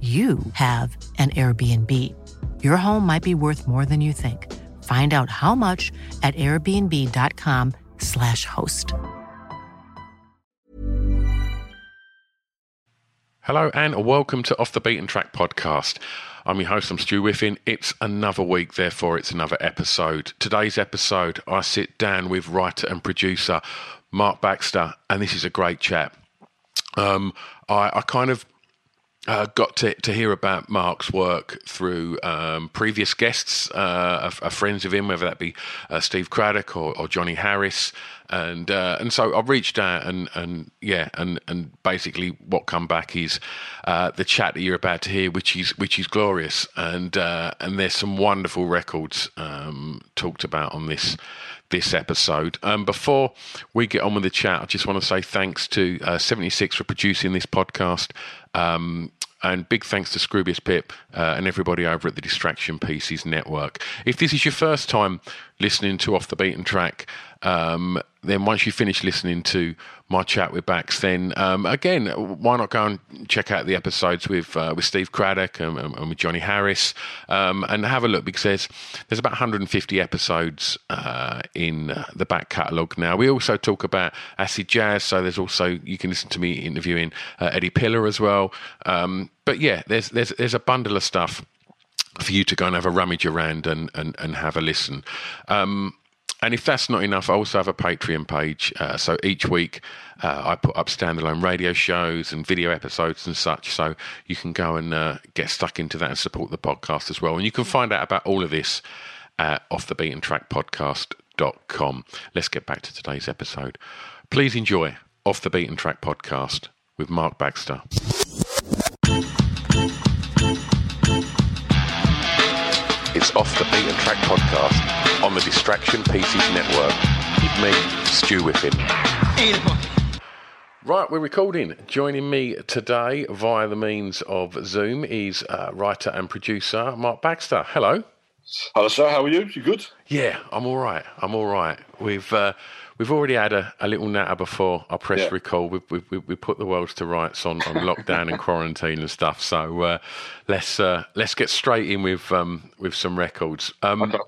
you have an Airbnb. Your home might be worth more than you think. Find out how much at airbnb.com/slash host. Hello and welcome to Off the Beaten Track podcast. I'm your host, I'm Stu Whiffin. It's another week, therefore it's another episode. Today's episode, I sit down with writer and producer Mark Baxter, and this is a great chat. Um, I, I kind of uh, got to, to hear about Mark's work through um, previous guests, uh, are, friends of him, whether that be uh, Steve Cradock or, or, Johnny Harris, and uh, and so I reached out and and yeah, and and basically what come back is uh, the chat that you're about to hear, which is which is glorious, and uh, and there's some wonderful records um, talked about on this this episode. Um, before we get on with the chat, I just want to say thanks to uh, 76 for producing this podcast. Um, and big thanks to Scroobius Pip uh, and everybody over at the Distraction Pieces Network. If this is your first time listening to Off the Beaten Track, um, then once you finish listening to my chat with Bax, then um, again, why not go and check out the episodes with uh, with Steve Cradock and, and, with Johnny Harris, um, and have a look because there's there's about 150 episodes uh, in the back catalogue now. We also talk about acid jazz, so there's also you can listen to me interviewing uh, Eddie Piller as well. Um, but yeah, there's there's there's a bundle of stuff for you to go and have a rummage around and and, and have a listen. Um, and if that's not enough, I also have a Patreon page. Uh, so each week uh, I put up standalone radio shows and video episodes and such. So you can go and uh, get stuck into that and support the podcast as well. And you can find out about all of this at offthebeatentrackpodcast.com. Let's get back to today's episode. Please enjoy Off the Beaten Track podcast with Mark Baxter. It's Off the Beaten Track podcast on the Distraction Pieces Network with me, Stu Whiffin. Right, we're recording. Joining me today via the means of Zoom is uh, writer and producer Mark Baxter. Hello. Hello, sir. How are you? You good? Yeah, I'm all right. I'm all right. We've uh, we've already had a, a little natter before our press yeah. recall. We, we, we, put the world to rights on, on lockdown and quarantine and stuff. So uh, let's uh, let's get straight in with um, with some records. Um, okay.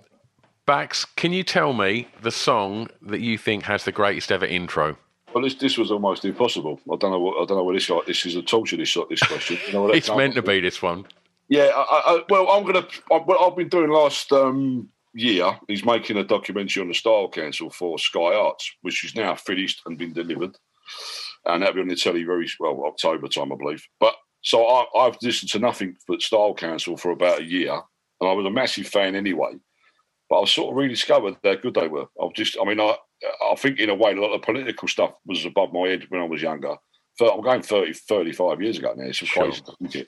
Bax, can you tell me the song that you think has the greatest ever intro? Well, this this was almost impossible. I don't know what I don't know what this this is a torture. This this question. You know it's meant to be this one. Yeah. I, I, well, I'm gonna. I, what I've been doing last um, year, he's making a documentary on the Style Council for Sky Arts, which is now finished and been delivered. And that'll be on the telly very well October time, I believe. But so I, have listened to nothing but Style Council for about a year, and I was a massive fan anyway. But I sort of rediscovered how good they were. I've just, I mean, I, I think in a way a lot of political stuff was above my head when I was younger. I'm going 30, 35 years ago now. It's sure. crazy,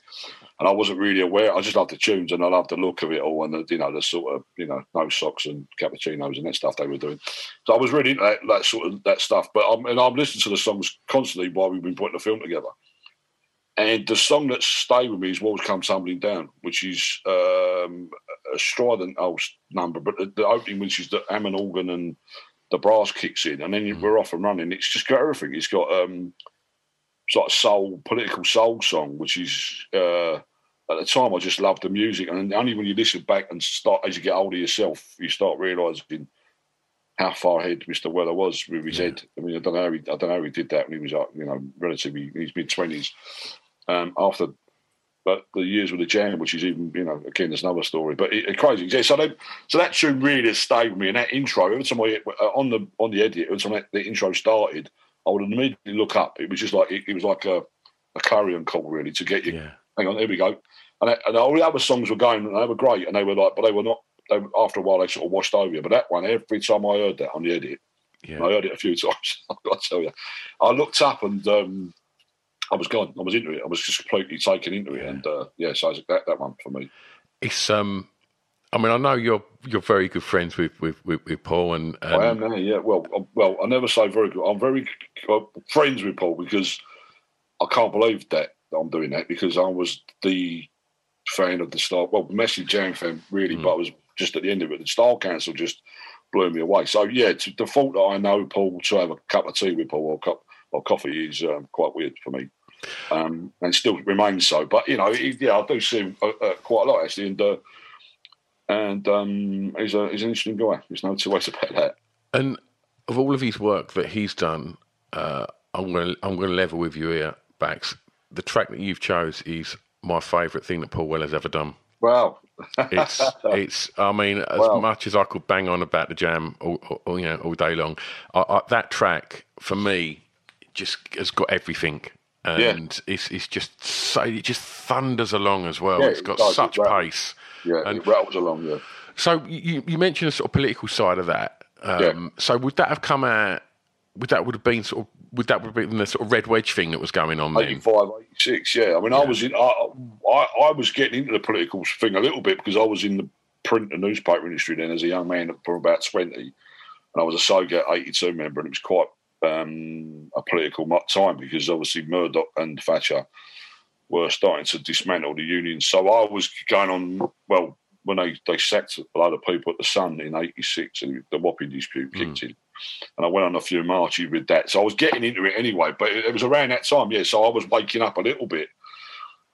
And I wasn't really aware. I just loved the tunes and I loved the look of it all and the, you know, the sort of, you know, no socks and cappuccinos and that stuff they were doing. So I was really into that, that sort of that stuff. But I'm, and I'm listening to the songs constantly while we've been putting the film together. And the song that stayed with me is Walls Come Tumbling Down, which is um, a strident old number, but the, the opening, which is the Hammond organ and the brass kicks in, and then mm. we're off and running. It's just got everything. It's got um, sort of soul, political soul song, which is uh, at the time I just loved the music, and only when you listen back and start as you get older yourself, you start realizing how far ahead Mr. Weller was with his yeah. head. I mean, I don't know, how he, I don't know how he did that when he was, you know, relatively in his mid twenties. Um, after but the years with the Jam, which is even you know again there's another story. But it, it crazy. Yeah, so they, so that tune really has stayed with me, and that intro every time I uh, on the on the edit, every time that, the intro started, I would immediately look up. It was just like it, it was like a a clarion call really to get you. Yeah. Hang on, here we go. And, that, and all the other songs were going, and they were great, and they were like, but they were not. They, after a while, they sort of washed over you. But that one, every time I heard that on the edit, Yeah. I heard it a few times. I've got to tell you, I looked up and um, I was gone. I was into it. I was just completely taken into it, and uh, yeah, so that that one for me. It's um, I mean, I know you're you're very good friends with with, with, with Paul, and, and I am yeah. Well, I- well, I never say very good. I'm very uh, friends with Paul because I can't believe that I'm doing that because I was the fan of the Star. Well, Messi Jam fan really, but I was just at the end of it. The Style Council just blew me away. So yeah, to the fault that I know Paul to have a cup of tea with Paul or cup or coffee is um, quite weird for me, um, and still remains so. But you know, he, yeah, I do see him uh, uh, quite a lot actually, and uh, and um, he's a he's an interesting guy. There's no two ways about that. and of all of his work that he's done, uh, I'm going I'm going to level with you here, Bax. The track that you've chose is my favourite thing that Paul Weller's ever done. Wow. It's it's. I mean, as Wow. much as I could bang on about the jam, all, all, you know, all day long, I, I, that track for me just has got everything, and it's it's just so it just thunders along as well. Yeah, it's it got does, such it pace. Yeah, And- it rattles along. Yeah, So you, you mentioned the sort of political side of that. Um, Yeah. So would that have come out? Would that would have been sort of? Would that have been the sort of red wedge thing that was going on then? 85, 86, Yeah, I mean, I was in. I, I I was getting into the political thing a little bit because I was in the print and newspaper industry then as a young man from about twenty, and I was a SOGAT eighty two member, and it was quite um, a political time because obviously Murdoch and Thatcher were starting to dismantle the unions. So I was going on. Well, when they they sacked a lot of people at the Sun in '86, and the Wapping dispute kicked in and I went on a few marches with that. So I was getting into it anyway, but it, it was around that time, yeah. So I was waking up a little bit.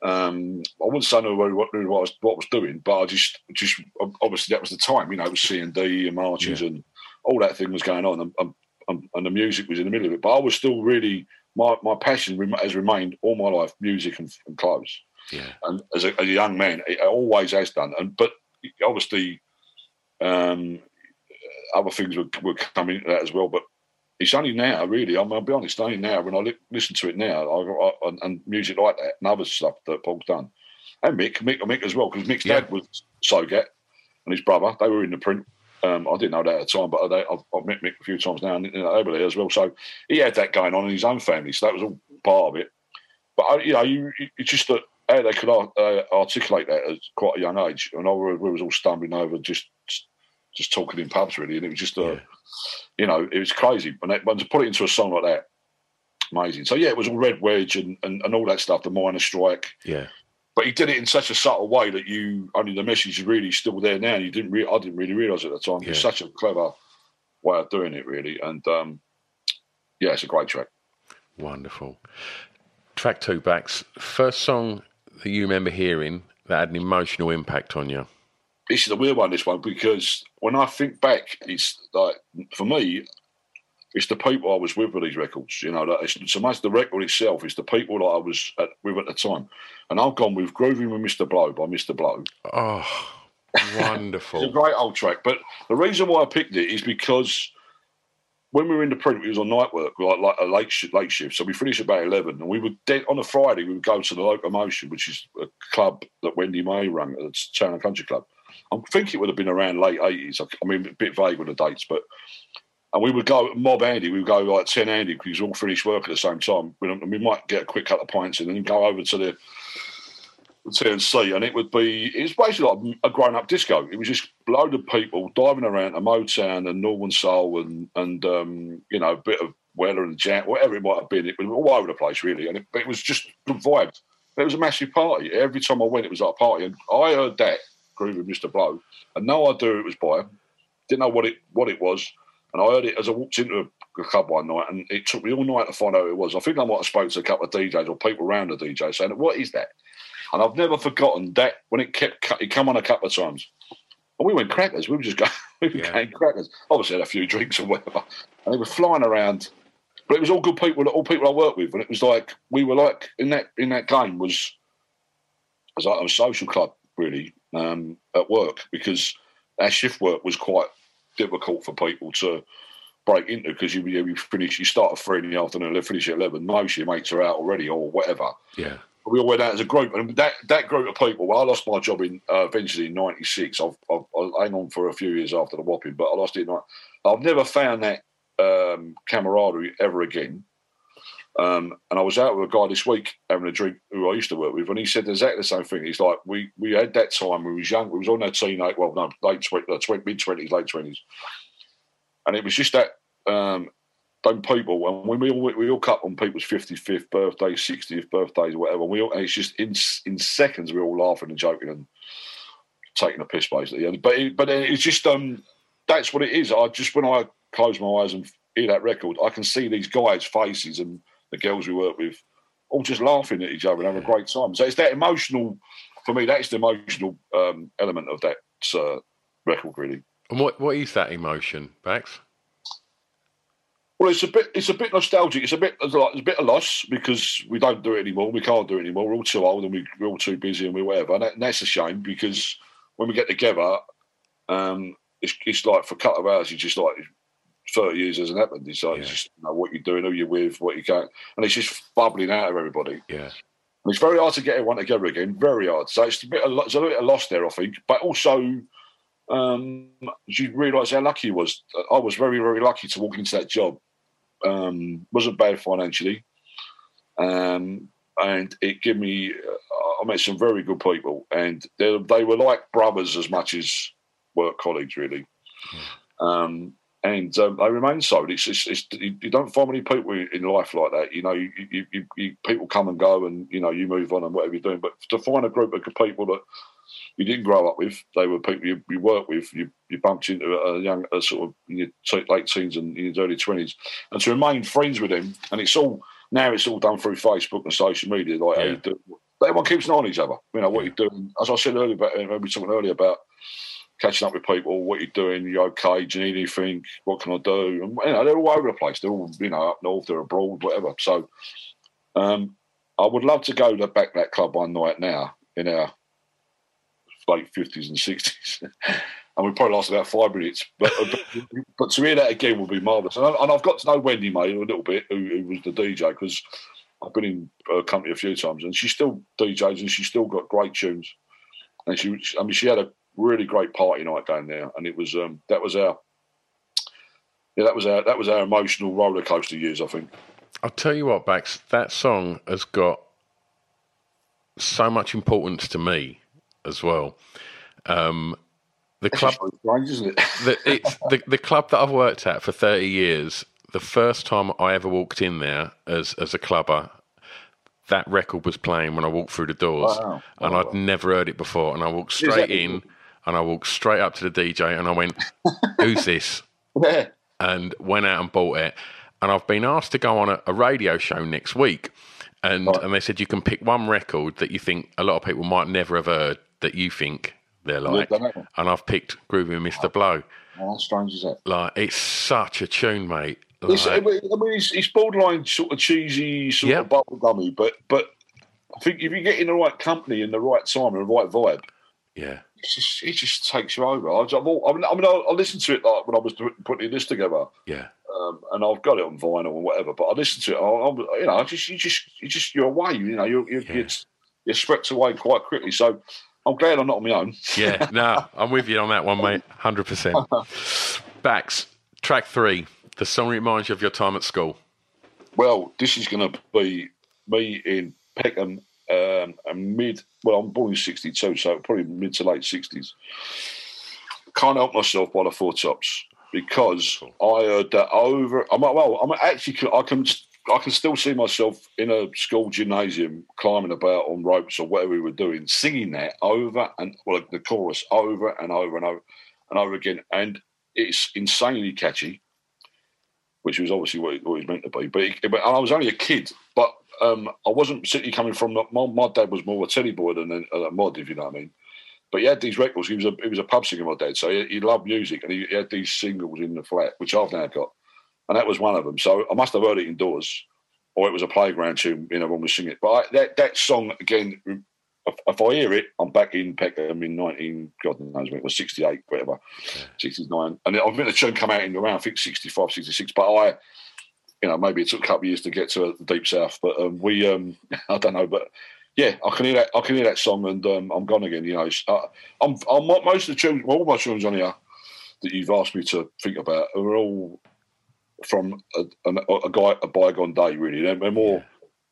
Um, I wouldn't say no what, what, what I was what I was doing, but I just just obviously that was the time, you know, it was C and D and marches and all that thing was going on, and, and, and, and the music was in the middle of it. But I was still really my my passion has remained all my life music and, and clothes Yeah, and as a, as a young man, it always has done. And but obviously, um, other things would, would come into that as well. But it's only now, really. I'm, I'll be honest, only now when I li- listen to it now, I, I, and, music like that and other stuff that Paul's done, and Mick, Mick, Mick as well, because Mick's Yeah. dad was Sogat and his brother. They were in the print. Um, I didn't know that at the time, but I, I've, I've met Mick a few times now, and you know, they were there as well. So he had that going on in his own family, so that was all part of it. But I, you know, you, it's just that how they could uh, articulate that at quite a young age, and I we was all stumbling over just just talking in pubs really, and it was just a, Yeah. you know, it was crazy. But, that, but to put it into a song like that, amazing. So yeah, it was all Red Wedge and, and, and all that stuff, the miner strike. yeah, But he did it in such a subtle way that you only the message is really still there now. You didn't, re- I didn't really realise at the time. It's such a clever way of doing it, really, and um, yeah, it's a great track. wonderful. Track two, Bax. First song that you remember hearing that had an emotional impact on you. This is a weird one, this one, because when I think back, it's like for me, it's the people I was with with these records. You know, it's so much the record itself. It's the people that I was at, with at the time, and I've gone with "Grooving with Mr. Bloe" by Mr. Bloe. Oh, wonderful. It's a great old track, but the reason why I picked it is because when we were in the print, we was on night work, like like a late sh- late shift. So we finished about eleven, and we would dead on a Friday. We would go to the Locomotion, which is a club that Wendy May ran at the Town and Country Club. I think it would have been around late eighties. I mean, a bit vague with the dates, but and we would go mob Andy. We would go like ten Andy because we all finished work at the same time. We, we might get a quick couple of pints and then go over to the TNC, and it would be it was basically like a grown up disco. It was just a load of people diving around to Motown and Northern Soul and and um, you know a bit of Weller and Jack, whatever it might have been. It was all over the place really, and it, it was just good vibes. It was a massive party. Every time I went, it was like a party, and I heard that groove of Mr. Bloe, and no idea who it was by. Didn't know what it what it was, and I heard it as I walked into a, club one night, and it took me all night to find out who it was. I think I might have spoke to a couple of DJs or people around the DJ saying, "What is that?" And I've never forgotten that when it kept it come on a couple of times. And we went crackers. We were just going, we were Yeah. going crackers. Obviously, had a few drinks or whatever, and they were flying around. But it was all good people, all people I worked with, and it was like we were like in that in that game was as like a social club really um, at work because our shift work was quite difficult for people to break into because you, you finish you start at three in the afternoon and finish at eleven. Most of your mates are out already or whatever. Yeah. We all went out as a group, and that, that group of people. Well, I lost my job in uh, eventually in '96. I've, I've, I hang on for a few years after the Wapping, but I lost it. In, I've never found that um, camaraderie ever again. Um, and I was out with a guy this week having a drink who I used to work with, and he said exactly the same thing. He's like, we we had that time when we was young, we was on our teenage, well, no, late twenty, mid twenties, late twenties, and it was just that um, them people, and when we all we all cut on people's fifty fifth birthday, sixtieth birthdays, whatever, we all, and it's just in in seconds we're all laughing and joking and taking a piss basically. But it, but it's just um that's what it is. I just when I close my eyes and hear that record, I can see these guys' faces and the girls we work with, all just laughing at each other and having a great time. So it's that emotional, for me, that's the emotional um, element of that uh, record, really. And what what is that emotion, Bax? Well, it's a bit it's a bit nostalgic. It's a bit it's a bit of loss because we don't do it anymore. We can't do it anymore. We're all too old and we, are all too busy and we whatever. And, that, and, that's a shame because when we get together, um, it's, it's like for a couple of hours, you just like 30 years hasn't happened. It's like, yeah. it's just you know, what you're doing, who you're with, what you can't. And it's just bubbling out of everybody. Yeah. And it's very hard to get everyone together again. Very hard. So it's a bit of, it's a little bit of loss there, I think. But also, um, you realise how lucky you was. I was very, very lucky to walk into that job. Um, wasn't bad financially. Um, and it gave me, uh, I met some very good people. And they, they were like brothers as much as work colleagues, really. Um, and um, they remain so. It's, it's, it's, you don't find many people in life like that. You know, you, you, you, people come and go, and you know you move on and whatever you're doing. But to find a group of people that you didn't grow up with, they were people you, you worked with, you, you bumped into a young, a sort of in your late teens and in your early twenties, and to remain friends with them. And it's all now it's all done through Facebook and social media. Like yeah. do, everyone keeps an eye on each other. You know what yeah. you're doing. As I said earlier, about, we were talking earlier about catching up with people, what are you're doing, you okay, do you need anything, what can I do? And, you know, they're all over the place. They're all, you know, up north, they're abroad, whatever. So um, I would love to go to back that club one night now in our late 50s and 60s. and we probably last about five minutes. But, but, but, to hear that again would be marvellous. And, I, have got to know Wendy May a little bit, who, who was the DJ, because I've been in her company a few times, and she still DJs and she's still got great tunes. And she, I mean, she had a really great party night down there, and it was um, that was our yeah that was our that was our emotional roller coaster years. I think. I'll tell you what, Bax, that song has got so much importance to me as well. Um, the club, strange, isn't it? the, it's the, the club that I've worked at for thirty years. The first time I ever walked in there as as a clubber, that record was playing when I walked through the doors, wow. and I'd never heard it before. And I walked straight in and I walked straight up to the DJ and I went, "Who's this?" and went out and bought it. And I've been asked to go on a, a radio show next week, and right. and they said you can pick one record that you think a lot of people might never have heard that you think they're like. And I've picked Groovy Mr. Bloe. how strange is that? Like it's such a tune, mate. Like, I mean, it's, it's, borderline sort of cheesy, sort of bubblegummy, but but I think if you get in the right company in the right time and the right vibe, yeah, just it just takes you over. I, I mean, I, mean, I, I listened to it like when I was putting this together. Yeah. Um, and I've got it on vinyl and whatever, but I listen to it. I, I, you know, just you just you just you're away. You know, you're you're, yeah. you're swept away quite quickly. So I'm glad I'm not on my own. yeah, no, I'm with you on that one, mate. Hundred percent. Bax track three. The song reminds you of your time at school. Well, this is going to be me in Peckham um, mid. Well, I'm born in '62, so probably mid to late '60s. Can't help myself by the four tops because I heard that over. I'm well. I'm actually. I can. I can still see myself in a school gymnasium climbing about on ropes or whatever we were doing, singing that over and well, the chorus over and over and over and over again, and it's insanely catchy, which was obviously what it, what it was meant to be. But, it, but I was only a kid, but um, I wasn't particularly coming from my, my dad was more a Teddy boy than a, a, mod, if you know what I mean. But he had these records. He was a he was a pub singer, my dad, so he, he loved music, and he, he, had these singles in the flat, which I've now got, and that was one of them. So I must have heard it indoors, or it was a playground tune, you know, when we sing it. But I, that that song again if, if I hear it, I'm back in Peckham in 19, God knows when it was 68, whatever, 69. And I think the tune come out in around, I think 65, 66. But I, you know, maybe it took a couple of years to get to the deep south. But um, we, um, I don't know, but yeah, I can hear that. I can hear that song, and um, I'm gone again. You know, uh, I'm, I'm most of the tunes, all my tunes on here that you've asked me to think about are all from a, a, a guy a bygone day. Really, they're, they're more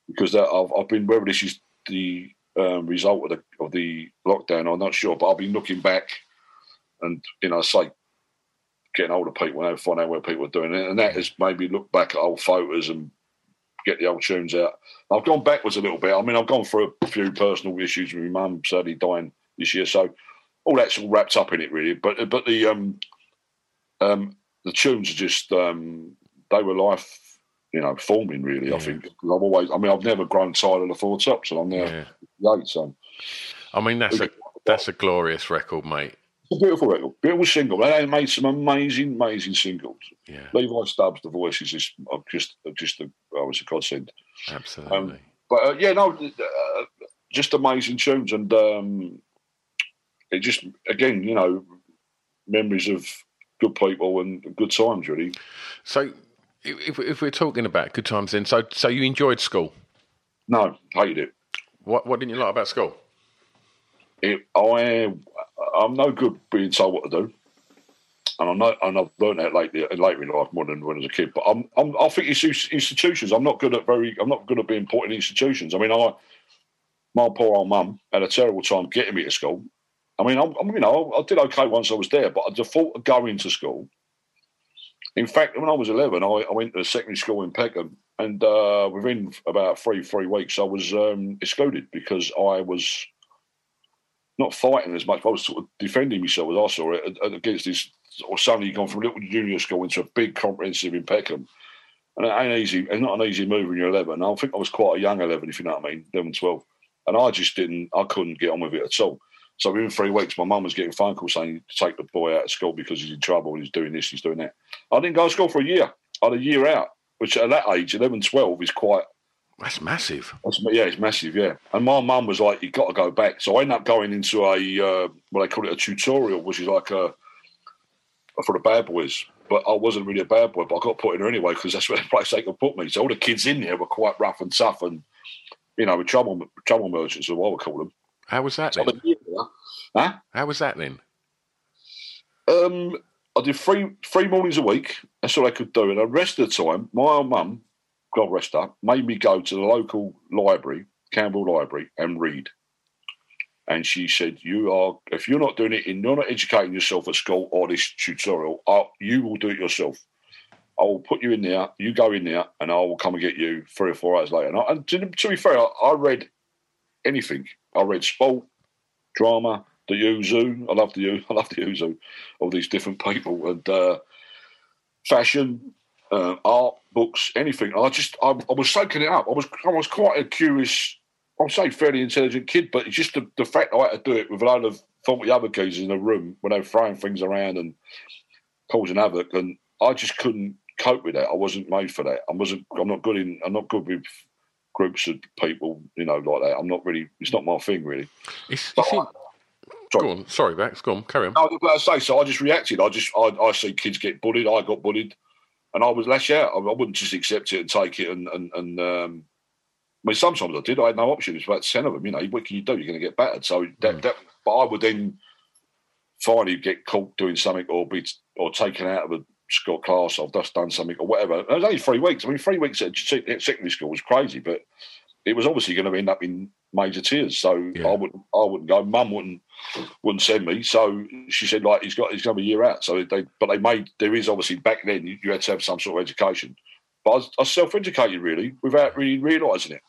because I've, I've been whether this is the um, result of the of the lockdown. I'm not sure, but I've been looking back, and you know, say getting older people now find out where people are doing it, and that has maybe look back at old photos and get the old tunes out. I've gone backwards a little bit. I mean, I've gone through a few personal issues with my mum sadly dying this year, so all that's all wrapped up in it really. But but the um um the tunes are just um they were life you know forming really. Yeah. I think I've always I mean I've never grown tired of the four tops, and I'm now Yeah. eight, so. I mean, that's a that's a glorious record, mate. It's a beautiful record, beautiful single. They made some amazing, amazing singles. Yeah, Levi Stubbs, the voice is just, uh, just, uh, just a, oh, it's a godsend. absolutely. Um, But uh, yeah, no, uh, just amazing tunes, and um, it just again, you know, memories of good people and good times. Really, so, if, if we're talking about good times, then, so so you enjoyed school. no, hated it. What what didn't you like about school? it I, I'm no good being told what to do. And I know, and I've learned that lately, later in life more than when I was a kid. But I'm, I'm, I think it's institutions. I'm not good at very, I'm not good at being put in institutions. I mean, I, my poor old mum had a terrible time getting me to school. I mean, I'm, I'm you know, I did okay once I was there, but I default of going to school. In fact, when I was 11, I, I went to secondary school in Peckham, and uh, within about three, three weeks, I was um, excluded because I was not fighting as much. But I was sort of defending myself as I saw it against this. Or suddenly gone from little junior school into a big comprehensive in Peckham, and it ain't easy. It's not an easy move when you're 11. I think I was quite a young 11, if you know what I mean, 11, 12, and I just didn't. I couldn't get on with it at all. So within three weeks, my mum was getting phone calls saying take the boy out of school because he's in trouble. He's doing this, he's doing that. I didn't go to school for a year. I had a year out, which at that age, 11, 12, is quite That's massive. that's, yeah, it's massive, yeah. And my mum was like, "You got to go back." So I ended up going into a uh, what they call it a tutorial, which is like a for the bad boys. But I wasn't really a bad boy, but I got put in there anyway because that's where the place they could put me. So all the kids in there were quite rough and tough, and you know, trouble trouble merchants, or what I would call them. How was that So then? year huh? How was that then? Um, I did three three mornings a week. That's all I could do. And the rest of the time, my old mum, God rest her, made me go to the local library, Camberwell Library, and read. And she said, "You are if you're not doing it, and you're not educating yourself at school or this tutorial, i you will do it yourself. I will put you in there. You go in there, and I will come and get you three or four hours later." And, I, and to, to be fair, I, I read anything. I read sport, drama, the Yuzu. I love the U. I love the Yuzu. All these different people and uh, fashion, uh, art, books, anything. I just I, I was soaking it up. I was I was quite a curious. I'll say fairly intelligent kid, but it's just the, the fact I had to do it with a load of forty other kids in a room when they were throwing things around and causing havoc, and I just couldn't cope with that. I wasn't made for that. I wasn't. I'm not good in. I'm not good with groups of people, you know, like that. I'm not really. It's not my thing, really. It's, it's I- sorry. go on. Sorry, Max. Go on. Carry on. No, but I say so. I just reacted. I just I, I see kids get bullied. I got bullied, and I was lash out. I, I wouldn't just accept it and take it. And and, and um, I mean, sometimes I did. I had no option. It's about ten of them. You know, what can you do? You're going to get battered. So that, that but I would then finally get caught doing something or be or taken out of a school class. I've just done something or whatever. It was only three weeks. I mean, three weeks at at secondary school was crazy, but it was obviously going to end up in major tears. So Yeah. I wouldn't, I wouldn't go. Mum wouldn't, wouldn't send me. So she said, like, he's got, he's going to be a year out. So they, but they made, there is obviously back then you, you had to have some sort of education. But I was, was self-educated really, without really realising it.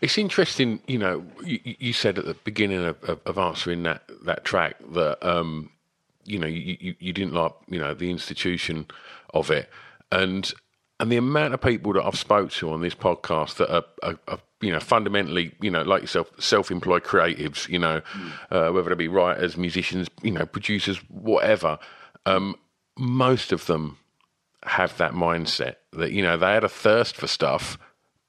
It's interesting, you know. You, you said at the beginning of, of, of answering that that track that um, you know you, you, you didn't like you know the institution of it, and and the amount of people that I've spoke to on this podcast that are, are, are you know fundamentally you know like yourself self-employed creatives, you know, uh, whether they be writers, musicians, you know, producers, whatever. Um, most of them have that mindset that you know they had a thirst for stuff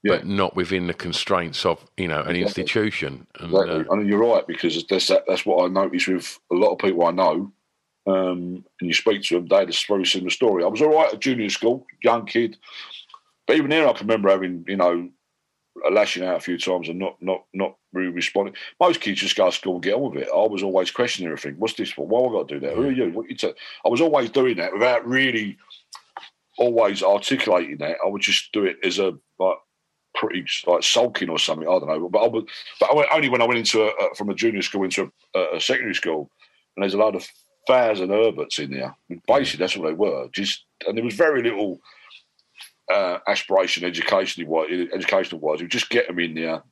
but not within the constraints of you know an Exactly. institution. And, Exactly. uh, I mean, you're right because that's that's what I notice with a lot of people I know. Um, and you speak to them, they had a very similar story. I was all right at junior school, young kid, but even there, I can remember having you know lashing out a few times and not not not really responding. Most kids just go to school and get on with it. I was always questioning everything. What's this for? Why have I got to do that? Who are you? What you ta-" I was always doing that without really always articulating that. I would just do it as a like pretty like sulking or something. I don't know. But I was, but I went, only when I went into a, a, from a junior school into a, a secondary school, and there's a lot of Fowers and Herberts in there. Basically, that's what they were. Just and there was very little uh, aspiration educationally wise, educational wise. You just get them in there,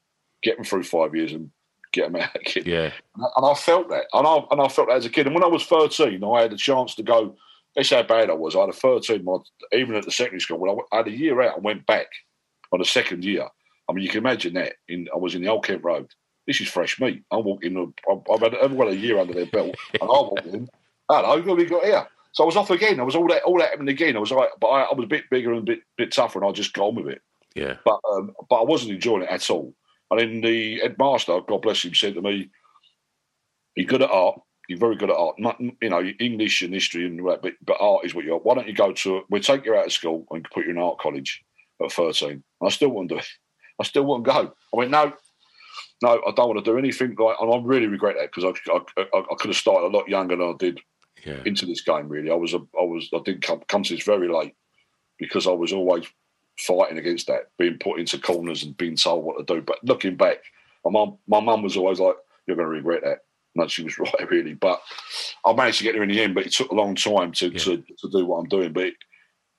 get them through five years, and get them out. Get, yeah, and I, and I felt that, and I and I felt that as a kid. And when I was thirteen, I had a chance to go. That's how bad I was. I had a thirteen. My, even at the secondary school, when I, I had a year out, and went back on the second year. I mean, you can imagine that. In I was in the Old Kent Road. This is fresh meat. I'm walking. I've I've had got a year under their belt, and I walked in. Hello, what have we got here? So I was off again. I was all that all that happened again. I was like, but I, I was a bit bigger and a bit bit tougher, and I just got on with it yeah, but um, but I wasn't enjoying it at all. And then the headmaster, God bless him, said to me, "You're good at art. You're very good at art. Not, you know, English and history and that, but but art is what you're. Why don't you go to? We'll take you out of school and put you in art college at 13." And I still wouldn't do it. I still wouldn't go. I went, "No, no, I don't want to do anything like." And I really regret that because I, I, I, I could have started a lot younger than I did yeah, into this game. Really, I was a, I was I didn't come come to this very late because I was always fighting against that, being put into corners and being told what to do. But looking back, my mum my mum was always like, "You're going to regret that." And she was right, really. But I managed to get there in the end. But it took a long time to Yeah. to, to do what I'm doing. But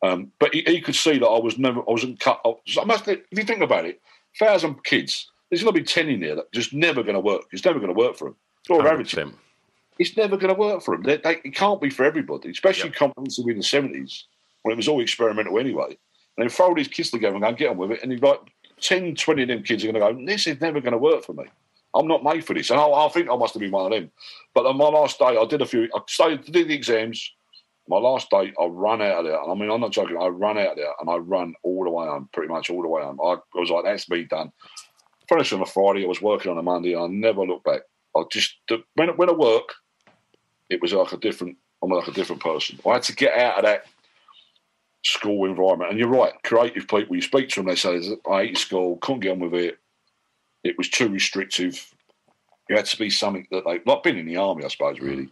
um, but he, he could see that I was never I wasn't cut. I, I must if you think about it, thousand kids. There's going to be ten in there that just never going to work. It's never going to work for them. Or average 100%. it's never going to work for them. They, they, it can't be for everybody, especially comprehensive in the seventies when it was all experimental anyway. And then throw these kids together and go get on with it, and you've like 10, 20 of them kids are going to go. This is never going to work for me. I'm not made for this, and I, I think I must have been one of them. But on my last day, I did a few. I started to do the exams. My last day, I run out of there, and I mean, I'm not joking. I run out of there, and I run all the way home, pretty much all the way home. I, I was like, "That's me done." Finished on a Friday. I was working on a Monday, I never looked back. I just when when I work, it was like a different. I'm like a different person. I had to get out of that school environment. And you're right, creative people. You speak to them, they say, "I hate school, couldn't get on with it. It was too restrictive." You had to be something that they like being in the army, I suppose. Really,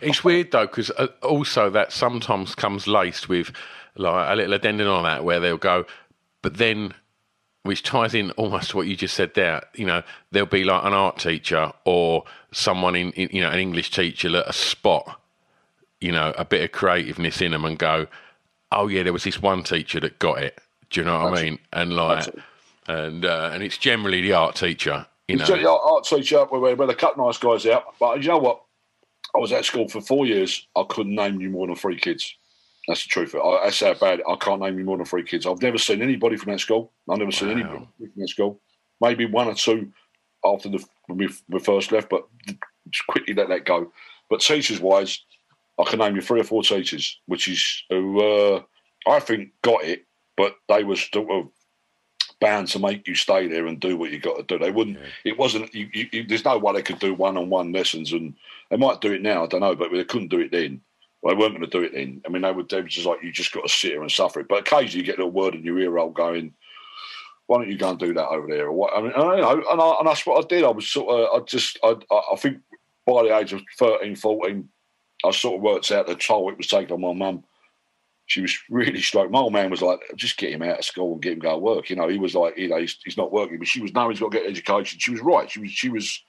It's weird though because uh, also that sometimes comes laced with like a little addendum on that where they'll go, but then which ties in almost to what you just said there. You know, there'll be like an art teacher or someone in, in you know an English teacher that a spot, you know, a bit of creativeness in them and go, oh yeah, there was this one teacher that got it. Do you know what I mean? And like, and uh, and it's generally the art teacher. You know, the art, art teacher, where, where they cut nice guys out. But you know what? I was at school for four years. I couldn't name you more than three kids. That's the truth. I, that's how bad. I can't name you more than three kids. I've never seen anybody from that school. I've never seen anybody from that school. Maybe one or two after the when we, we first left, but just quickly let that go. But teachers wise, I can name you three or four teachers, which is who uh, I think got it, but they were sort of bound to make you stay there and do what you got to do. They wouldn't. It wasn't. You, you, you, there's no way they could do one-on-one lessons, and they might do it now. I don't know, but they couldn't do it then. Well, they weren't going to do it then. I mean, they would. They were just like you just got to sit here and suffer it. But occasionally you get a word in your ear roll going. Why don't you go and do that over there? Or what? I mean, know, and, I, and that's what I did. I was sort of. I just. I, I I think by the age of 13, 14, I sort of worked out the toll it was taking on my mum. She was really struck. My old man was like, just get him out of school and get him go to work. You know, he was like, you know, he's, he's not working, but she was, no, he's got to get education. She was right. She was, she was,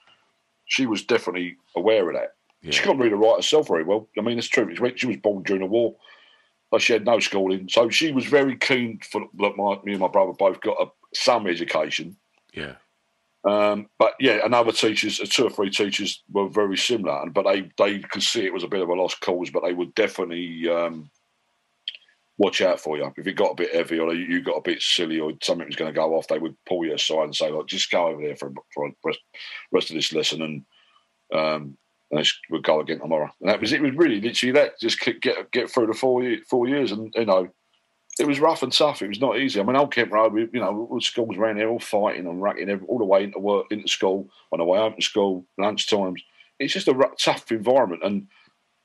she was definitely aware of that. She couldn't read or write herself very well. I mean, it's true. It's- She was born during the war. But she had no schooling, so she was very keen for that. My me and my brother both got a, some education. yeah, Um, but yeah, and other teachers, uh, two or three teachers were very similar, and but they they could see it was a bit of a lost cause, but they would definitely um, watch out for you if it got a bit heavy or you, got a bit silly or something was going to go off. They would pull you aside and say, "Like, just go over there for for the rest, rest of this lesson and um, and let's- we'll go again tomorrow." And that was it. Was really literally that. Just get get, through the four year, four years, and you know. it was rough and tough. It was not easy. I mean, Old Kent Road, we, you know, all the schools around here all fighting and racking every, all the way into work, into school, on the way home from school, lunch times. It's just a rough, tough environment. And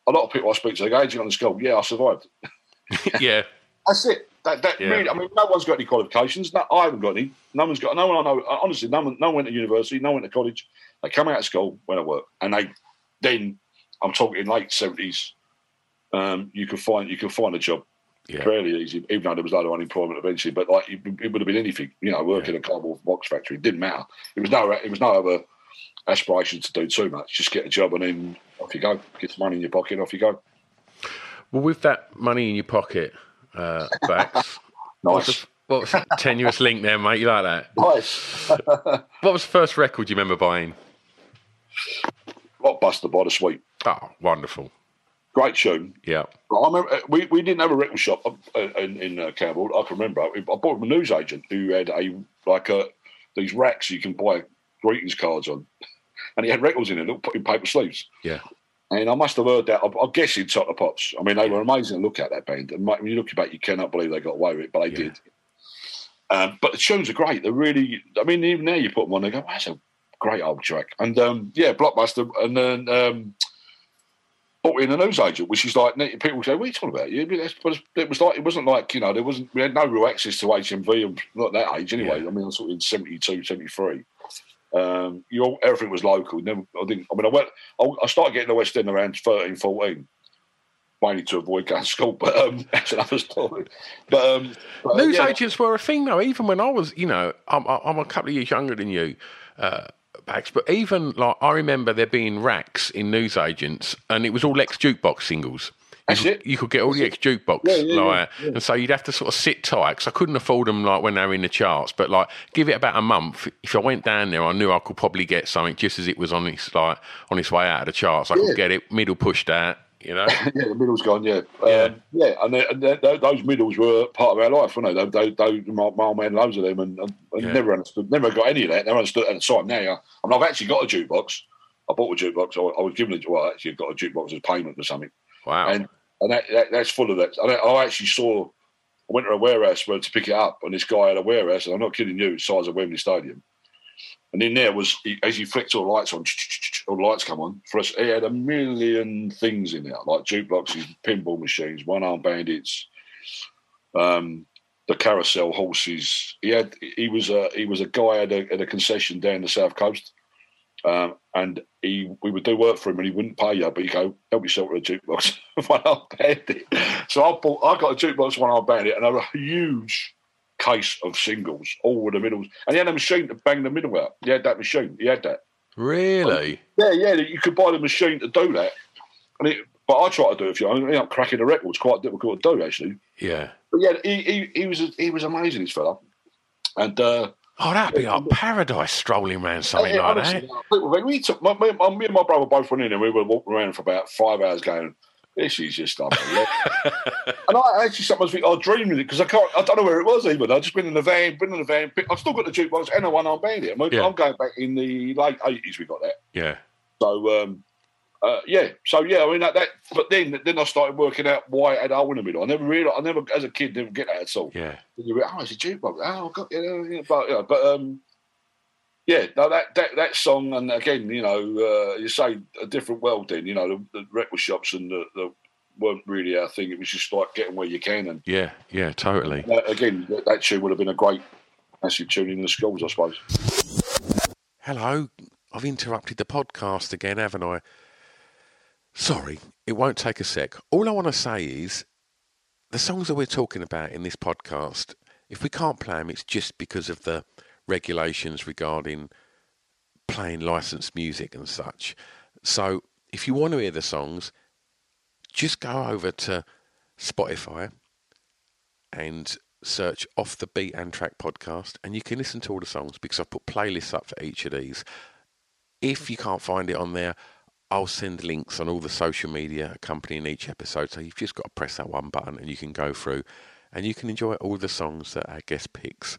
a lot of people I speak to, they go, on the school. Yeah, I survived. yeah. That's it. That, that Yeah. really, I mean, no one's got any qualifications. No, I haven't got any. No one's got. No one I know. Honestly, no one, no one went to university. No one went to college. They come out of school, went to work, and they then. I'm talking late seventies. Um, you could find you could find a job Yeah. fairly easy, even though there was a lot of unemployment eventually. But like it, it would have been anything, you know, working in a cardboard box factory. It didn't matter. It was no, it was no other aspiration to do too much. Just get a job and then off you go. Get some money in your pocket, off you go. Well, with that money in your pocket, uh, Bax, what's Nice, the, what was the tenuous link there, mate? You like that? nice. What was the first record you remember buying? Blockbuster by the Sweet. Oh, wonderful. Great tune. Yeah. I remember uh, we, we didn't have a record shop uh, in, in uh, Camberwell. I can remember. I bought from a newsagent who had a like a these racks you can buy greetings cards on, and he had records in it, little put in paper sleeves. Yeah. And I must have heard that. I, I guess he'd Top the Pops. I mean, they were amazing to look at that band. And when you look back, you cannot believe they got away with it, but they Yeah. did. Um, but the tunes are great. They're really. I mean, even now you put them on, they go, "That's a great old track." And um, yeah, Blockbuster, and then um, bought in a newsagent, which is like people say, "What are you talking about?" Yeah, but it was like it wasn't like you know there wasn't we had no real access to HMV, and not that age anyway. Yeah. I mean, I was sort of in 72, 73. Um, you all, everything was local. Never, I think. I mean, I went. I, I started getting to West End around 13, 14, mainly to avoid going to school. But um, that's another story. But, um, but, uh, News yeah, agents were a thing, though. Even when I was, you know, I'm, I'm a couple of years younger than you, uh, But even like I remember there being racks in newsagents, and it was all ex jukebox singles. You That's could, it. you could get all the ex jukebox, Yeah, yeah, like, yeah, and so you'd have to sort of sit tight because I couldn't afford them like when they were in the charts. But like, give it about a month. If I went down there, I knew I could probably get something just as it was on its like on its way out of the charts. I could get it middle pushed out, you know. yeah, the middle's gone. Yeah, Yeah. um, yeah, and, they, and they, those- middles were part of our life, weren't they? They, they, they my, my old man loads of them, and, and, and Yeah. never understood, never got any of that. Never understood at the time. Now, yeah, I mean, I've actually got a jukebox. I bought a jukebox. I, I was given a well, I actually got a jukebox as payment for something, Wow. and and that, that, that's full of that. I, I actually saw. I went to a warehouse where to pick it up, and this guy had a warehouse, and I'm not kidding you, the size of Wembley Stadium. And in there was, he, as you flicked all the lights on, the lights come on. For us, he had a million things in there, like jukeboxes, pinball machines, one-arm bandits, um, the carousel horses. He had, he was a, he was a guy at a, at a concession down the south coast, um, and he, we would do work for him, and he wouldn't pay you, but you go help yourself with a jukebox, one-arm bandit. So I bought, I got a jukebox, one-arm bandit, and a huge case of singles, all with the middles. And he had a machine to bang the middle out. He had that machine. He had that. Really? Yeah, yeah. You could buy the machine to do that. And it, but I try to do it if you. I ended up cracking the record. It's quite difficult to do actually. Yeah. But yeah, he he, he was he was amazing, this fella. And uh, Oh, that'd be like paradise strolling around something yeah, like honestly, that. we took my, me, my- me and my brother both went in and we were walking around for about five hours going. This is just stuff. and I actually sometimes think I dreamed of it because I can't. I don't know where it was even. I just been in the van, been in the van. I've still got the jukebox and a one-arm bandit. I'm, Yeah. I'm going back in the late eighties. We got that. Yeah. So um, uh, yeah, so yeah, I mean that, that. But then then I started working out why it had hole in the middle. I never realized. I never, as a kid, didn't get that at all. Yeah. And you went, oh, it's a jukebox. Oh, I've got you know, yeah, but yeah, but um, yeah, no, that that that song, and again, you know, uh, you say a different world. Then you know, the, the record shops and the, the weren't really our thing. It was just like getting where you can, and Yeah. Yeah. Totally. uh, again, that, that tune would have been a great massive tune in the schools, I suppose. Hello. I've interrupted the podcast again, haven't I? Sorry, it won't take a sec. All I want to say is the songs that we're talking about in this podcast, if we can't play them, it's just because of the regulations regarding playing licensed music and such. So if you want to hear the songs, just go over to Spotify and search Off the Beaten Track podcast, and you can listen to all the songs because I've put playlists up for each of these. If you can't find it on there, I'll send links on all the social media accompanying each episode. So you've just got to press that one button and you can go through and you can enjoy all the songs that our guest picks.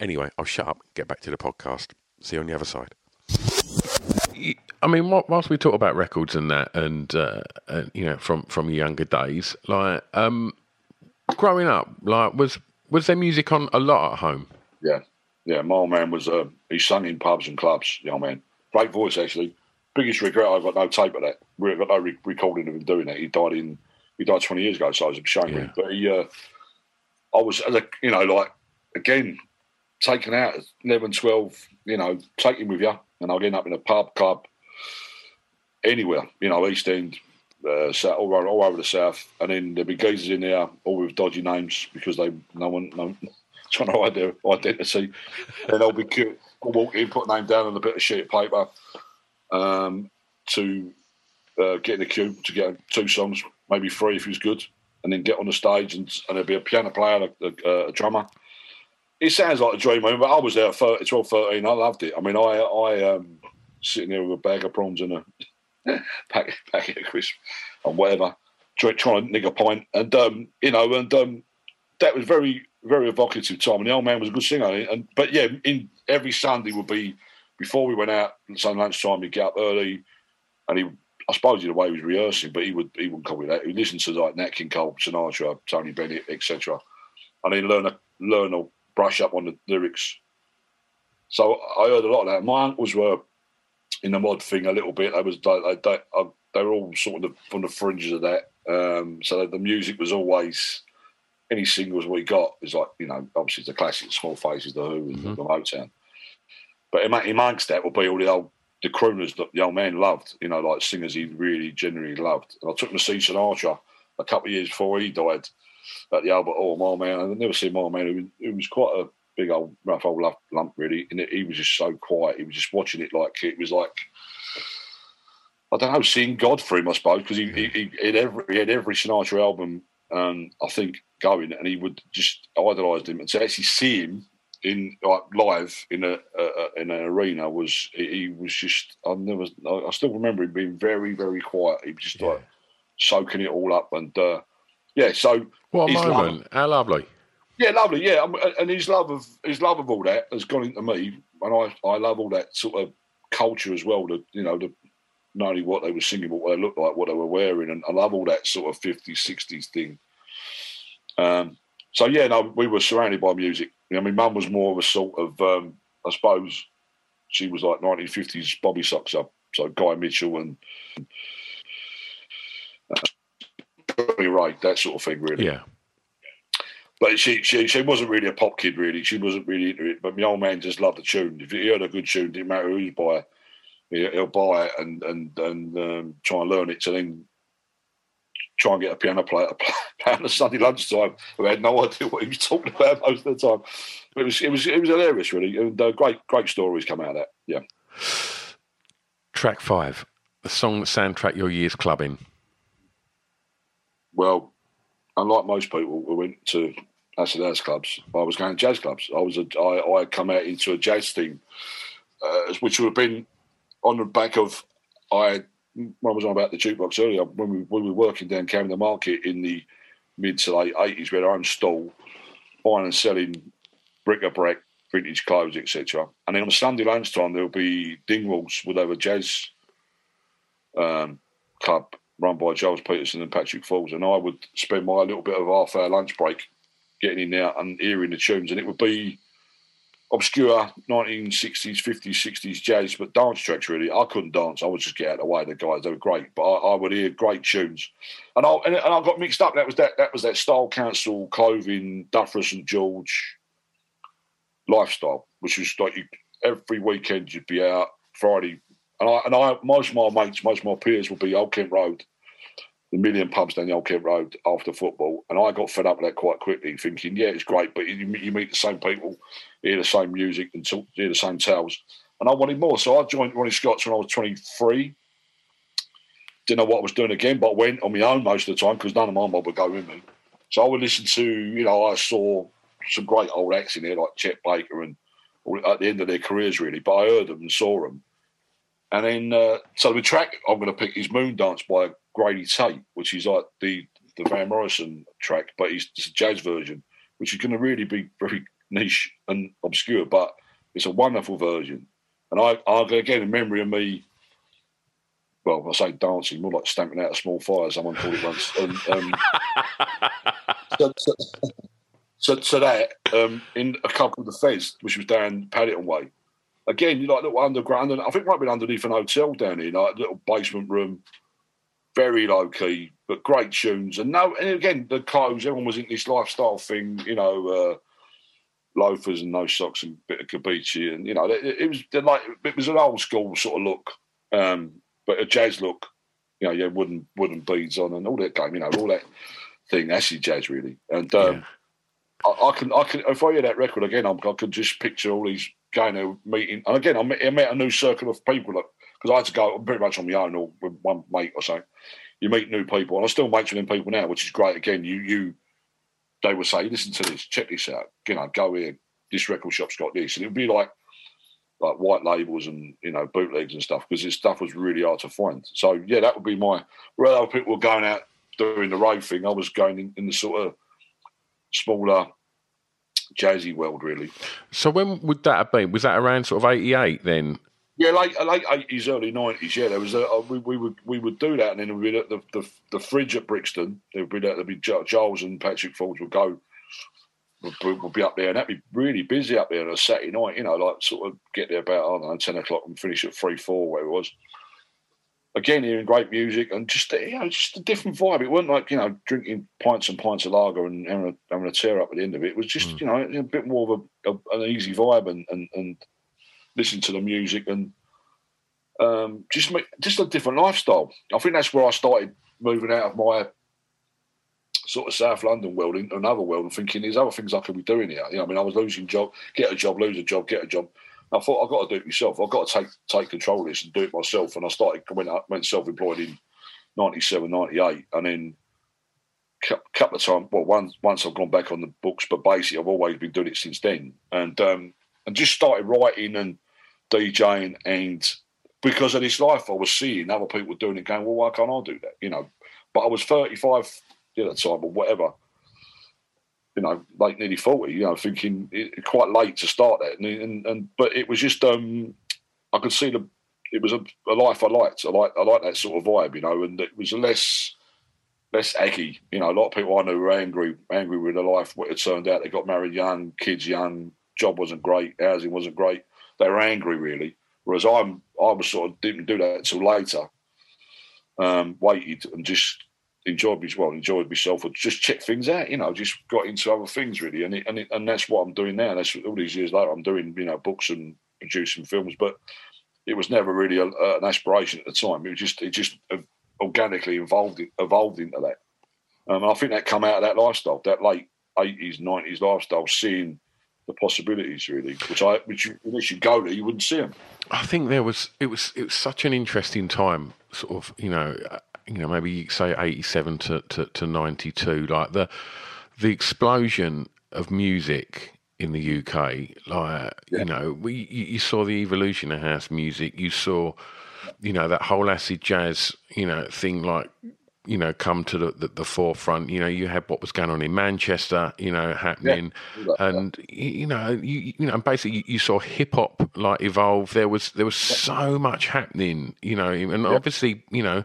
Anyway, I'll shut up. Get back to the podcast. See you on the other side. I mean, whilst we talk about records and that, and, uh, and you know, from from younger days, like um, growing up, like was was there music on a lot at home? Yeah, yeah. My old man was uh, he sung in pubs and clubs. The old man, great voice actually. Biggest regret I've got no tape of that. We've got no re- recording of him doing that. He died in he died twenty years ago, so I was ashamed. Yeah. But he, uh, I was as a you know like again taken out at 11, 12, you know, take him with you, and I'll end up in a pub, club, anywhere, you know, East End, uh, all, over, all over the south, and then there'll be geezers in there, all with dodgy names because they no one no, trying to hide their identity, and they'll be cute. I'll walk in, put a name down on a bit of sheet of paper, um, to uh, get in the queue to get two songs, maybe three if he's good, and then get on the stage and, and there'll be a piano player, a, a, a drummer. It sounds like a dream, I but I was there at 30, 12, 13. I loved it. I mean, I, I um, sitting there with a bag of prawns and a packet, packet of crisps and whatever, try, trying to nick a pint. And, um, you know, and um, that was very, very evocative time. And the old man was a good singer. And But yeah, in every Sunday would be, before we went out, Sunday lunchtime, he'd get up early and he, I suppose the way he was rehearsing, but he would he wouldn't me that. He listened to like Nat King Cole, Sinatra, Tony Bennett, etc. And then learn a, learn or brush up on the lyrics. So I heard a lot of that. My uncles were in the mod thing a little bit. They was they, they, they, uh, were all sort of on the fringes of that. Um, so the music was always any singles we got is like you know obviously the classic Small Faces, the Who, and the Motown. But among- amongst that would be all the old the crooners that the old man loved. You know, like singers he really genuinely loved. And I took him to see Sinatra a couple of years before he died at the Albert Hall. My man, I've never seen my man. Who, who was quite a big old rough old lump, lump really, and he was just so quiet. He was just watching it like it was like. I don't know, seeing God for him, I suppose, because he, he, he, had every, he had every Sinatra album, um, I think, going, and he would just idolise him. And to actually see him in like live in a, in an arena was he, he was just I never I still remember him being very very quiet. He was just like soaking it all up, and uh, yeah, so What a his love- How lovely. yeah, lovely. Yeah, and his love of his love of all that has gone into me, and I I love all that sort of culture as well. The you know the not only what they were singing, but what they looked like, what they were wearing, and I love all that sort of fifties, sixties thing. Um, so yeah, no, we were surrounded by music. I mean, Mum was more of a sort of, um, I suppose, she was like nineteen fifties Bobby Socks up, so Guy Mitchell and Johnnie Ray, that sort of thing, really. Yeah. But she, she she wasn't really a pop kid, really. She wasn't really into it. But my old man just loved the tune. If he heard a good tune, didn't matter who's by it, he- he'll buy it and and and um, try and learn it. To then try and get a piano player to play, play on a Sunday lunchtime who had no idea what he was talking about most of the time. But it was it was it was hilarious, really, and uh, great great stories come out of that. Yeah. Track five, the song that soundtrack your years clubbing. Well, unlike most people who went to acid house clubs, I was going to jazz clubs. I was a, I, I had come out into a jazz team, uh, which would have been on the back of I. When I was on about the jukebox earlier, when we, when we were working down Camden Market in the mid to late eighties, we had our own stall, buying and selling bric-a-brac, vintage clothes, etc. And then on a Sunday lunchtime, there'll be Dingwalls have a jazz um, club run by Gilles Peterson and Patrick Forge, and I would spend my little bit of half hour lunch break getting in there and hearing the tunes, and it would be obscure 1960s, 50s, 60s jazz, but dance tracks really. I couldn't dance. I would just get out of the way. The guys, they were great, but I, I would hear great tunes, and I and, I got mixed up. That was that that was that Style Council clothing, Duffer St George lifestyle, which was like you, every weekend you'd be out Friday, and I and I most of my mates, most of my peers would be Old Kent Road the million pubs down the Old Kent Road after football, and I got fed up with that quite quickly, thinking, yeah, it's great, but you, you meet the same people, hear the same music, and talk, hear the same tales, and I wanted more. So I joined Ronnie Scott's when I was 23. Didn't know what I was doing again, but I went on my own most of the time because none of my mob would go with me. So I would listen to, you know, I saw some great old acts in there like Chet Baker and at the end of their careers, really, but I heard them and saw them. And then, uh, so the track I'm going to pick is Moon Dance by Grady Tate, which is like the the Van Morrison track, but it's, it's a jazz version, which is going to really be very niche and obscure, but it's a wonderful version. And I, I again, in memory of me, well, I say dancing, more like stamping out a small fire, someone called it once. And, um, so, so, so, so, that, um, in a couple of the Fez, which was down Paddington Way, again, you like little underground, and I think might be underneath an hotel down here, like a little basement room very low key, but great tunes. And no, and again, the clothes, everyone was in this lifestyle thing, you know, uh, loafers and no socks and bit of capiche, and you know, it, it was like it was an old school sort of look, um, but a jazz look. You know, yeah, wooden wooden beads on and all that game, you know, all that thing. That's jazz, really. And um, yeah. I, I, can, I can, if I hear that record again, I'm, i can just picture all these going to meeting. And again, I met, I met a new circle of people because I had to go pretty much on my own or with one mate or so. You meet new people, and I still mates with them people now, which is great. Again, you you they would say, "Listen to this, check this out." You know, go here. This record shop's got this, and it would be like like white labels and you know bootlegs and stuff because this stuff was really hard to find. So yeah, that would be my. Where other people were going out doing the rave thing, I was going in, in the sort of smaller jazzy world, really. So when would that have been? Was that around sort of eighty eight then? Yeah, late late eighties, early nineties. Yeah, there was a, we, we would we would do that, and then we'd be at the, the, the fridge at Brixton. There would be there'd be Gilles and Patrick Forge would go. Would, would be up there, and that'd be really busy up there on a Saturday night. You know, like sort of get there about I don't know ten o'clock and finish at three four, where it was. Again, hearing great music and just you know just a different vibe. It wasn't like you know drinking pints and pints of lager and having a, having a tear up at the end of it. It was just mm. you know a bit more of a, a, an easy vibe and and, and listen to the music and um, just just a different lifestyle. I think that's where I started moving out of my sort of South London world into another world and thinking there's other things I could be doing here. You know, I mean, I was losing job, get a job, lose a job, get a job. I thought I've got to do it myself. I've got to take take control of this and do it myself. And I started went went self employed in 97, 98. and then a couple of times. Well, once once I've gone back on the books, but basically I've always been doing it since then. And um, and just started writing and DJing and because of this life I was seeing other people doing it, going, well, why can't I do that? You know, but I was 35 at the time or whatever. You know, like nearly 40. You know, thinking it, quite late to start that, and, and, and but it was just um, I could see the it was a, a life I liked. I like I like that sort of vibe, you know, and it was less less eggy. You know, a lot of people I knew were angry, angry with their life. What it turned out, they got married young, kids young, job wasn't great, housing wasn't great. They were angry, really. Whereas I'm, I was sort of didn't do that until later. Um, waited and just enjoyed me well, enjoyed myself, or just check things out. You know, just got into other things really, and it, and it, and that's what I'm doing now. That's all these years later. I'm doing you know books and producing films, but it was never really a, an aspiration at the time. It was just it just organically evolved evolved into that. Um, and I think that come out of that lifestyle, that late eighties, nineties lifestyle, seeing the possibilities really, which I which you, unless you go there, you wouldn't see them. I think there was it was it was such an interesting time, sort of you know, uh, you know maybe you say eighty seven to, to, to ninety two, like the the explosion of music in the UK, like yeah. you know, we you saw the evolution of house music, you saw, you know, that whole acid jazz, you know, thing like you know, come to the, the, the, forefront. You know, you had what was going on in Manchester, you know, happening, yeah, and you know, you you know, basically you, you saw hip hop like evolve. There was there was so much happening, you know, and obviously, you know,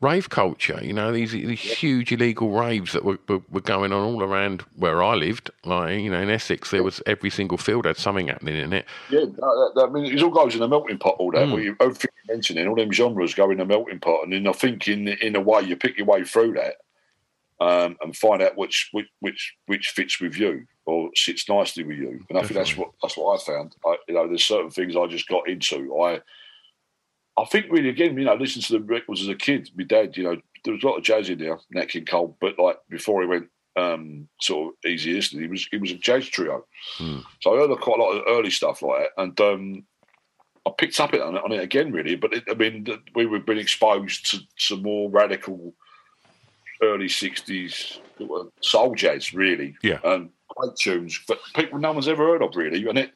rave culture. You know, these these huge illegal raves that were, were, were going on all around where I lived. Like you know, in Essex, there was every single field had something happening in it. Yeah, that, I mean, it all goes in a melting pot. All that, mm. you, everything you're mentioning, all them genres go in a melting pot, and then I think in in a way you pick your way through that um, and find out which, which which which fits with you or sits nicely with you. And I think that's what that's what I found. I, you know, there's certain things I just got into. I I think really again, you know, listen to the records as a kid. My dad, you know, there was a lot of jazz in there, Nat King Cole, but like before he went um, sort of easy listening, he was he was a jazz trio. Hmm. So I heard quite a lot of early stuff like that, and um, I picked up it on, it on it again, really. But it, I mean, we were being exposed to some more radical early '60s soul jazz, really. Yeah, and great tunes, but people no one's ever heard of, really. And it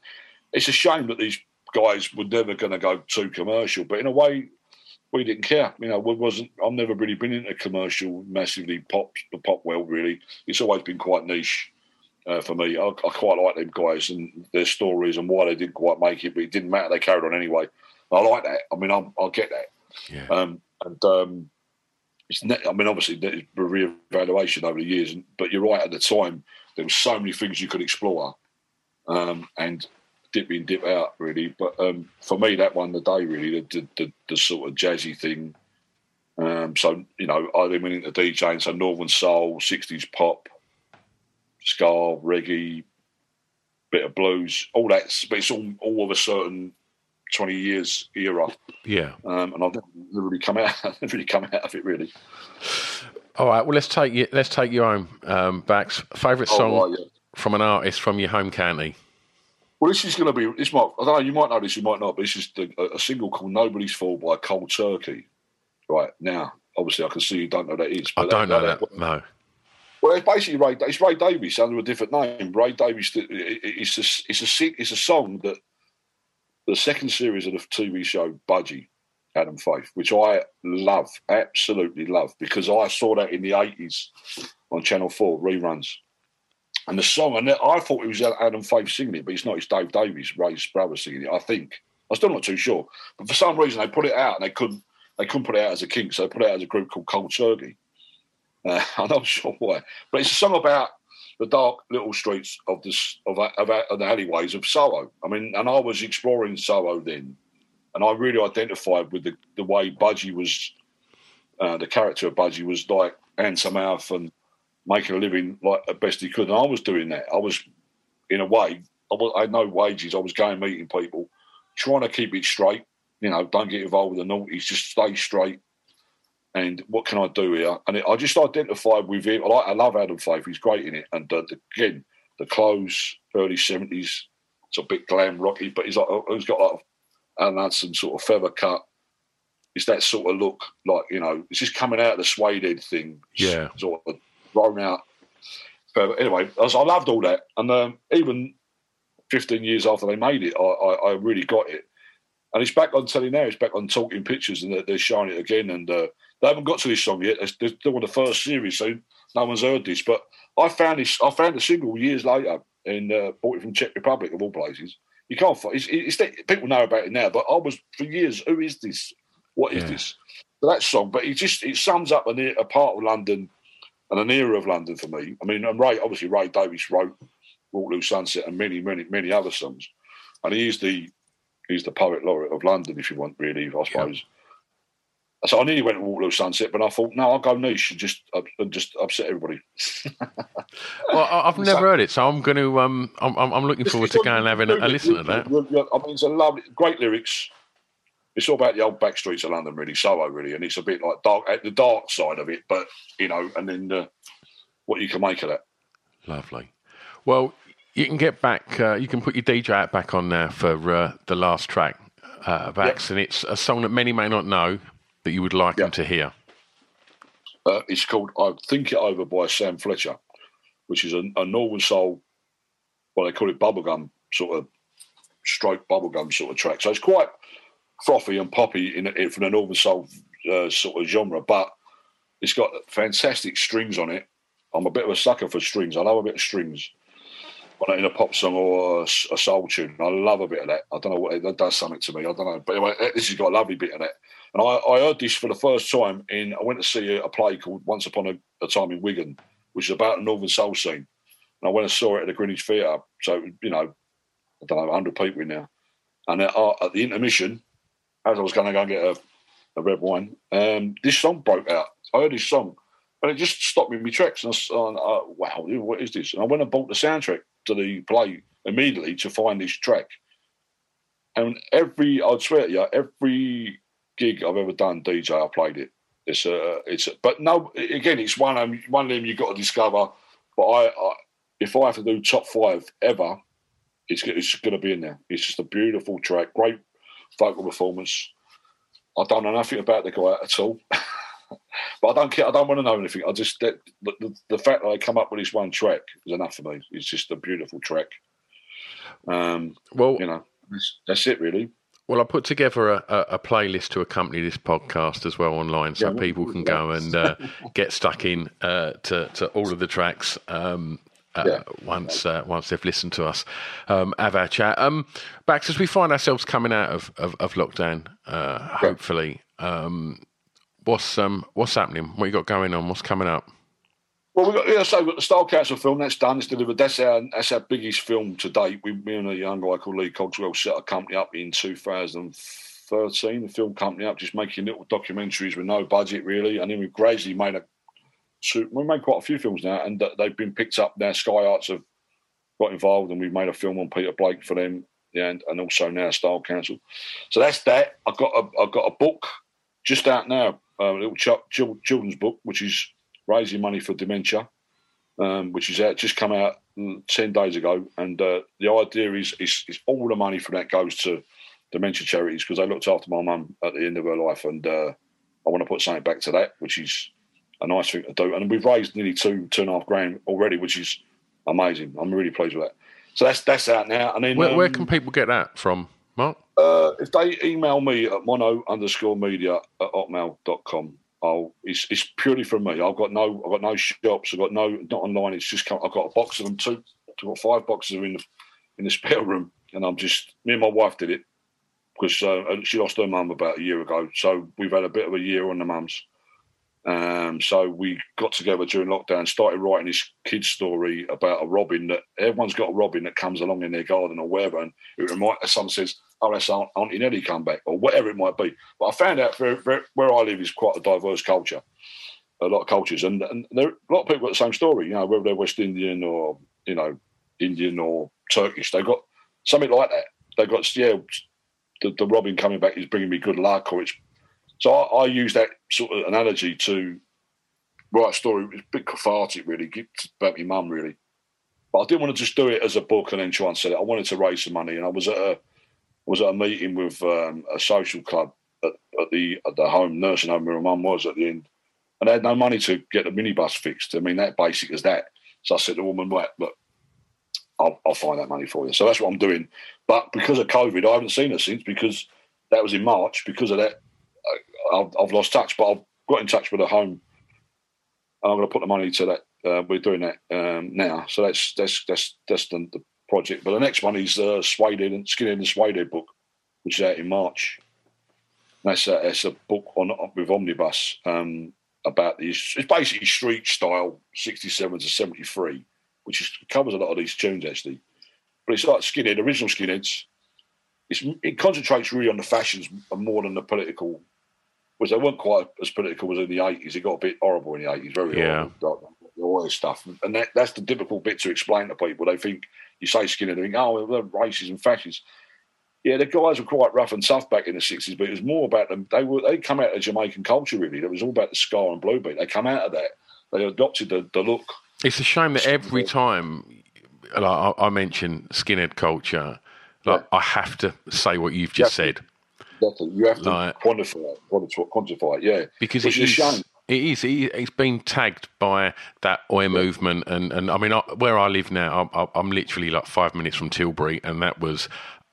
it's a shame that these guys were never going to go too commercial. But in a way, we didn't care. You know, we wasn't. I've never really been into commercial, massively pop the pop world. Really, it's always been quite niche uh, for me. I, I, quite like them guys and their stories and why they didn't quite make it, but it didn't matter. They carried on anyway. I like that. I mean, i get that. Yeah. Um, and um, it's I mean, obviously, there's re-evaluation over the years, but you're right. At the time, there were so many things you could explore, um, and dip in, dip out, really. But um, for me, that won the day, really. The, the, the, the sort of jazzy thing. Um, so you know, I then went into DJing, so Northern Soul, '60s pop, ska, reggae, bit of blues, all that. But it's all, all of a certain twenty years era. Yeah, um, and I've never really come out. never really come out of it really. All right. Well, let's take you. Let's take you home. Um, Bax, favorite oh, song oh, right, yeah. from an artist from your home county. Well, this is going to be. This might. I don't know. You might know this. You might not. But this is the, a, a single called "Nobody's Fault" by Cold Turkey. Right now, obviously, I can see you don't know that is. I don't that, know that. that no. Well, it's basically Ray. It's Ray Davies under a different name. Ray Davies. It's a it's a it's a song that the second series of the TV show Budgie, Adam Faith, which I love, absolutely love, because I saw that in the eighties on Channel Four reruns. And the song, and I thought it was Adam Faith singing it, but it's not. It's Dave Davies, Ray's brother, singing it. I think. I'm still not too sure, but for some reason they put it out and they couldn't. They couldn't put it out as a kink, so they put it out as a group called Cold Turkey. Uh, I'm not sure why, but it's a song about the dark little streets of this of, of, of the alleyways of Soho. I mean, and I was exploring Soho then, and I really identified with the, the way Budgie was, uh, the character of Budgie was like handsome mouth and making a living like the best he could. And I was doing that. I was, in a way, I, was, I had no wages. I was going meeting people, trying to keep it straight. You know, don't get involved with the naughties. Just stay straight and what can I do here? And it, I just identified with him. I, like, I love Adam Faith; he's great in it. And uh, the, again, the clothes, early seventies, it's a bit glam rocky, but he's like he's got like Alan Hudson sort of feather cut. It's that sort of look, like you know, it's just coming out of the suede head thing. Yeah, sort of thrown out. But anyway, I, was, I loved all that, and um, even 15 years after they made it, I, I, I, really got it. And it's back on telly now. It's back on Talking Pictures, and they're, they're showing it again. And uh, they haven't got to this song yet. They're still on the first series, so no one's heard this. But I found this. I found the single years later and uh, bought it from Czech Republic of all places. You can't. It's, it's, it's, people know about it now, but I was for years. Who is this? What is yeah. this? So that song, but it just it sums up a, a part of London and an era of London for me. I mean, and Ray obviously Ray Davies wrote Waterloo Sunset and many, many, many other songs, and he is the he's the poet laureate of London, if you want, really, I suppose. Yeah. So I nearly went to Waterloo Sunset, but I thought, no, I'll go niche and just uh, and just upset everybody. well, I've never so, heard it, so I'm going to um, I'm I'm looking forward to going and having a, a listen to that. I mean, it's a lovely, great lyrics. It's all about the old back streets of London, really, Soho, really, and it's a bit like dark at the dark side of it, but you know, and then uh, what you can make of that. Lovely. Well, you can get back. Uh, you can put your DJ out back on there for uh, the last track, uh, Bax, yep. and it's a song that many may not know that you would like yeah. them to hear? Uh, it's called I Think It Over by Sam Fletcher, which is a, a Northern Soul, well, they call it bubblegum sort of stroke bubblegum sort of track. So it's quite frothy and poppy in, in from the Northern Soul uh, sort of genre, but It's got fantastic strings on it. I'm a bit of a sucker for strings. I love a bit of strings. When in a pop song or a, a, soul tune, I love a bit of that. I don't know what it does something to me. I don't know, but anyway, this has got a lovely bit of that. And I, I heard this for the first time in. I went to see a, a play called Once Upon a, a, Time in Wigan, which is about the Northern Soul scene. And I went and saw it at the Greenwich Theatre. So you know, I don't know, 100 people in there. And at, uh, at the intermission, as I was going to go and get a, a red wine, um, this song broke out. I heard this song, and it just stopped me in my tracks. And I was, uh, wow, what is this? And I went and bought the soundtrack to the play immediately to find this track. And every, I'd swear to you, every gig I've ever done, DJ, I played it. It's a, it's a, but no, again, it's one of them, one of them you've got to discover. But I, I if I have to do top five ever, it's, it's going to be in there. It's just a beautiful track, great vocal performance. I don't know nothing about the guy at all. but I don't care. I don't want to know anything. I just the, the, the fact that I come up with this one track is enough for me. It's just a beautiful track. Um, well, you know, that's, that's it really. Well, I put together a, a, a, playlist to accompany this podcast as well online, so yeah, people can go and uh, get stuck in uh, to, to all of the tracks um, uh, yeah. once uh, once they've listened to us um, have our chat. Um, Bax, as we find ourselves coming out of of, of lockdown, uh, hopefully, um, what's um, what's happening? What you got going on? What's coming up? Well, we've got yeah, so we've got the Style Council film that's done. It's delivered. That's our that's our biggest film to date. We, me and a young guy called Lee Cogswell set a company up in 2013. The film company up, just making little documentaries with no budget really, and then we've gradually made a so we made quite a few films now, and they've been picked up now. Sky Arts have got involved, and we've made a film on Peter Blake for them, yeah, and, and also now Style Council. So that's that. I've got a I've got a book just out now, a little ch- children's book, which is raising money for dementia, um, which is out just come out mm, ten days ago, and uh, the idea is, is is all the money from that goes to dementia charities because I looked after my mum at the end of her life, and uh, I want to put something back to that, which is a nice thing to do. And we've raised nearly two, two and a half grand already, which is amazing. I'm really pleased with that. So that's that's out now. And then where, um, where can people get that from, Mark? Uh, if they email me at mono underscore media at hotmail.com, I'll it's, it's purely from me. I've got no I've got no shops, I've got no not online, it's just I've got a box of them two I've got five boxes in the in the spare room and I'm just me and my wife did it because uh, she lost her mum about a year ago. So we've had a bit of a year on the mums. Um, so we got together during lockdown, started writing this kid's story about a robin that everyone's got a robin that comes along in their garden or wherever, and it reminds someone says, "Oh, that's Aunt, Auntie Nellie come back," or whatever it might be. But I found out where I live is quite a diverse culture, a lot of cultures, and, and there a lot of people got the same story. You know, whether they're West Indian or you know Indian or Turkish, they got something like that. They got yeah, the, the robin coming back is bringing me good luck, or it's so I, I use that sort of analogy to write a story. It's a bit cathartic, really, about my mum, really. But I didn't want to just do it as a book and then try and sell it. I wanted to raise some money, and I was at a was at a meeting with um, a social club at, at, the at the home nursing home where my mum was at the end, and they had no money to get the minibus fixed. I mean, that basic as that. So I said to the woman, "Right, look, I'll, I'll find that money for you." So that's what I'm doing. But because of COVID, I haven't seen her since because that was in March. Because of that, I've, I've, lost touch, but I've got in touch with the home. I'm going to put the money to that. Uh, we're doing that um, now, so that's that's that's that's the, the, project. But the next one is uh, Suede and Skinhead and Suede book, which is out in March. That's a, that's a book on with Omnibus um, about these. It's basically street style, '67 to '73, which is, covers a lot of these tunes actually. But it's like Skinhead, original Skinheads. It's, it concentrates really on the fashions more than the political which they weren't quite as political as in the 80s. It got a bit horrible in the 80s, very yeah. horrible, all this stuff. And that, that's the difficult bit to explain to people. They think, you say Skinner, they think, oh, they're racist and fascists. Yeah, the guys were quite rough and tough back in the 60s, but it was more about them. They were they come out of Jamaican culture, really. It was all about the ska and blue beat. They come out of that. They adopted the, the look. It's a shame that every time like I, I mention skinhead culture, like yeah. I have to say what you've just yeah. said. Definitely. You have to like, quantify it, quantify it, yeah. Because Which it is, is it is. It's been tagged by that Oi movement, and, and I mean, I, where I live now, I'm, I'm, literally like five minutes from Tilbury, and that was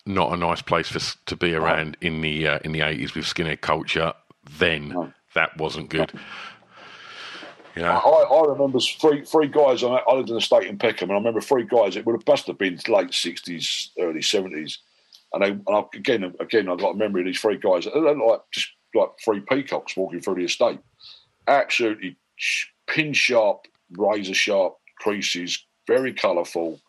not a nice place for to be around in the uh, in the eighties with skinhead culture. Then that wasn't good. Yeah. I, I remember three three guys. I I lived in the state in Peckham, and I remember three guys. It would have must have been late sixties, early seventies, and they and I, again again I've got a memory of these three guys. They're like just like three peacocks walking through the estate, absolutely pin sharp, razor sharp creases, very colourful.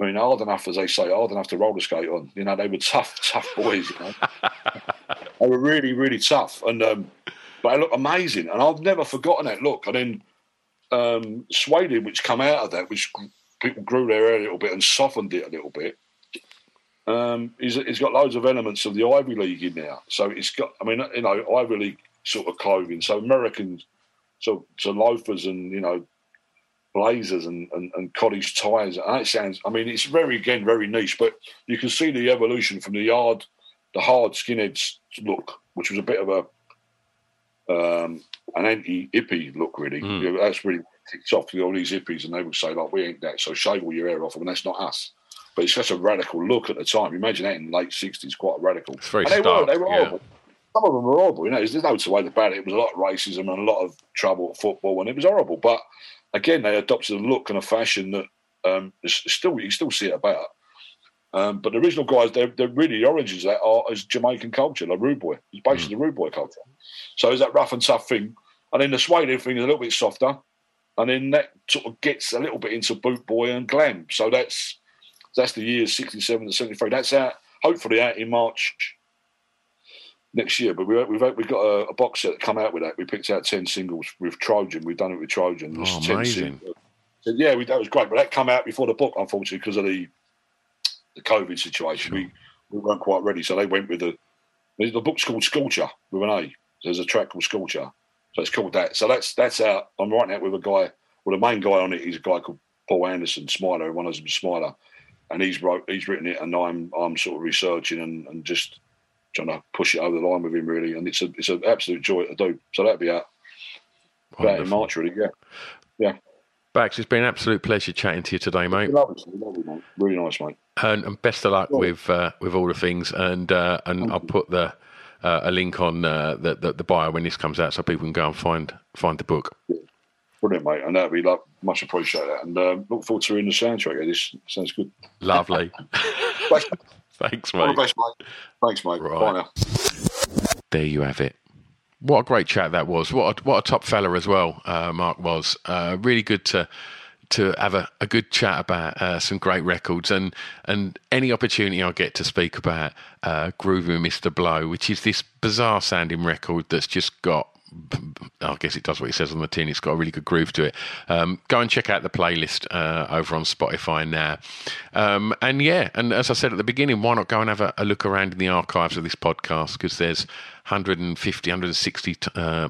I mean, hard enough, as they say, hard enough to roller skate on. You know, they were tough, tough boys. You know, they were really, really tough, and um, but they look amazing. And I've never forgotten that look. And then um, Suedehead, which come out of that, which people grew their hair a little bit and softened it a little bit. Um, he's, he's got loads of elements of the Ivy League in there. So it's got, I mean, you know, Ivy League sort of clothing. So American, so so loafers and you know, blazers and, and, and cottage ties. And it sounds, I mean, it's very again very niche, but you can see the evolution from the yard, the hard skinheads look, which was a bit of a um, an anti-hippie look, really. Mm. You know, that's really ticked off with all these hippies, and they would say like, "We ain't that," so shave all your hair off. I mean, that's not us. But it's such a radical look at the time. Imagine that in the late sixties, quite radical. It's very and they stark, were, they were yeah. horrible. Some of them were horrible. You know, there's no two ways about it. It was a lot of racism and a lot of trouble at football, and it was horrible. But again, they adopted a look and a fashion that um, still you still see it about. Um, but the original guys, they're, they're really the origins of that are is Jamaican culture, like rude boy. It's basically the rude boy culture. So it's that rough and tough thing, and then the Suedehead thing is a little bit softer, and then that sort of gets a little bit into boot boy and glam. So that's that's the years sixty seven to seventy three. That's out hopefully out in March next year. But we, we've we've got a, a box set that come out with that. We picked out ten singles with Trojan. We've done it with Trojan. There's Oh, amazing. So, yeah, we, that was great. But that come out before the book, unfortunately, because of the the COVID situation. We we weren't quite ready, so they went with the the book's called Sculpture with an A. There's a track called Sculpture, so it's called that. So that's that's out. I'm writing that with a guy. Well, the main guy on it is a guy called Paul Anderson, Smiler. One of them, Smiler, and he's wrote he's written it, and I'm I'm sort of researching and, and just trying to push it over the line with him really. And it's a it's an absolute joy to do. So that'll be out about in March really. Yeah, yeah. Bax, it's been an absolute pleasure chatting to you today, mate. Lovely, lovely, mate. Really nice, mate. And, and best of luck with uh, with all the things. And uh, and I'll put the uh, a link on uh, the, the the bio when this comes out, so people can go and find find the book. Brilliant, mate. And that'd be like, much appreciate that. And um, look forward to hearing the soundtrack. This sounds good. Lovely. Thanks, Thanks, All the mate. best, mate. Thanks, mate. Right. Bye now. There you have it. What a great chat that was. What a, what a top fella as well, uh, Mark was. Uh, really good to to have a, a good chat about uh, some great records and and any opportunity I get to speak about uh, Groovy Mr. Bloe, which is this bizarre sounding record that's just got. I guess it does what it says on the tin. It's got a really good groove to it. Um, go and check out the playlist uh, over on Spotify now. Um, and yeah, and as I said at the beginning, why not go and have a, a look around in the archives of this podcast because there's 150, 160 t- uh,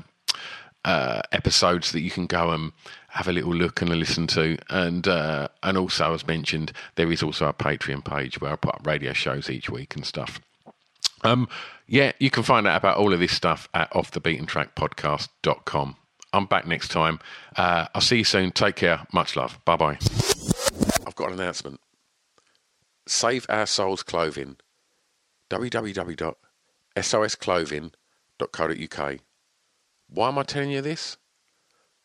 uh, episodes that you can go and have a little look and a listen to. And uh, and also, as mentioned, there is also a Patreon page where I put up radio shows each week and stuff. Um, yeah, you can find out about all of this stuff at offthebeatentrackpodcast.com. I'm back next time. Uh, I'll see you soon. Take care. Much love. Bye bye. I've got an announcement. Save Our Souls Clothing. www.sosclothing.co.uk. Why am I telling you this?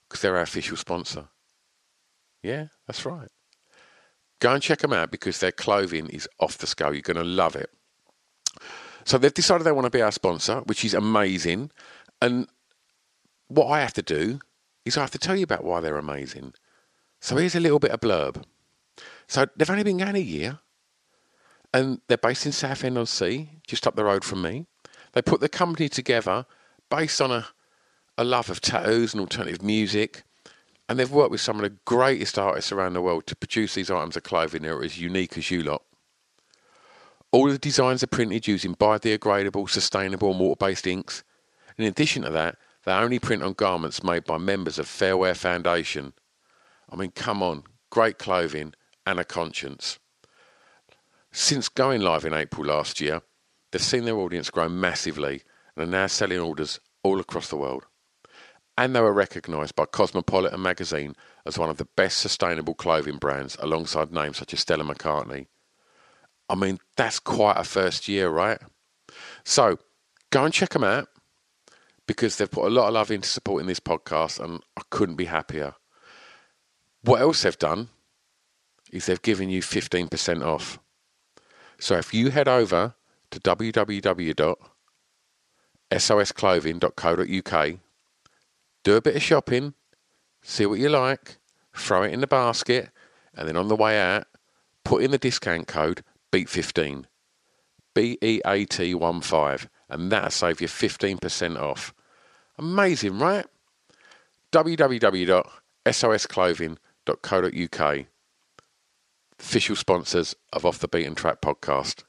Because they're our official sponsor. Yeah, that's right. Go and check them out because their clothing is off the scale. You're going to love it. So they've decided they want to be our sponsor, which is amazing. And what I have to do is I have to tell you about why they're amazing. So here's a little bit of blurb. So they've only been going a year, and they're based in Southend on Sea, just up the road from me. They put the company together based on a, a love of tattoos and alternative music, and they've worked with some of the greatest artists around the world to produce these items of clothing that are as unique as you lot. All the designs are printed using biodegradable, sustainable, and water based inks. In addition to that, they only print on garments made by members of Fairwear Foundation. I mean, come on, great clothing and a conscience. Since going live in April last year, they've seen their audience grow massively and are now selling orders all across the world. And they were recognised by Cosmopolitan magazine as one of the best sustainable clothing brands alongside names such as Stella McCartney. I mean, that's quite a first year, right? So go and check them out. because they've put a lot of love into supporting this podcast, and I couldn't be happier. What else they've done is they've given you 15% off. So if you head over to www.sosclothing.co.uk, do a bit of shopping, see what you like, throw it in the basket, and then on the way out, put in the discount code BEAT15. B E A T 1 5, and that'll save you 15% off. Amazing, right? www.sosclothing.co.uk. Official sponsors of Off the Beaten Track podcast.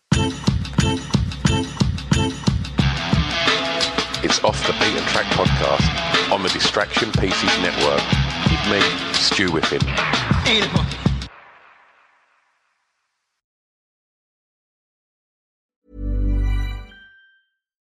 It's Off the Beaten Track podcast on the Distraction Pieces Network with me, Stu Whiffin.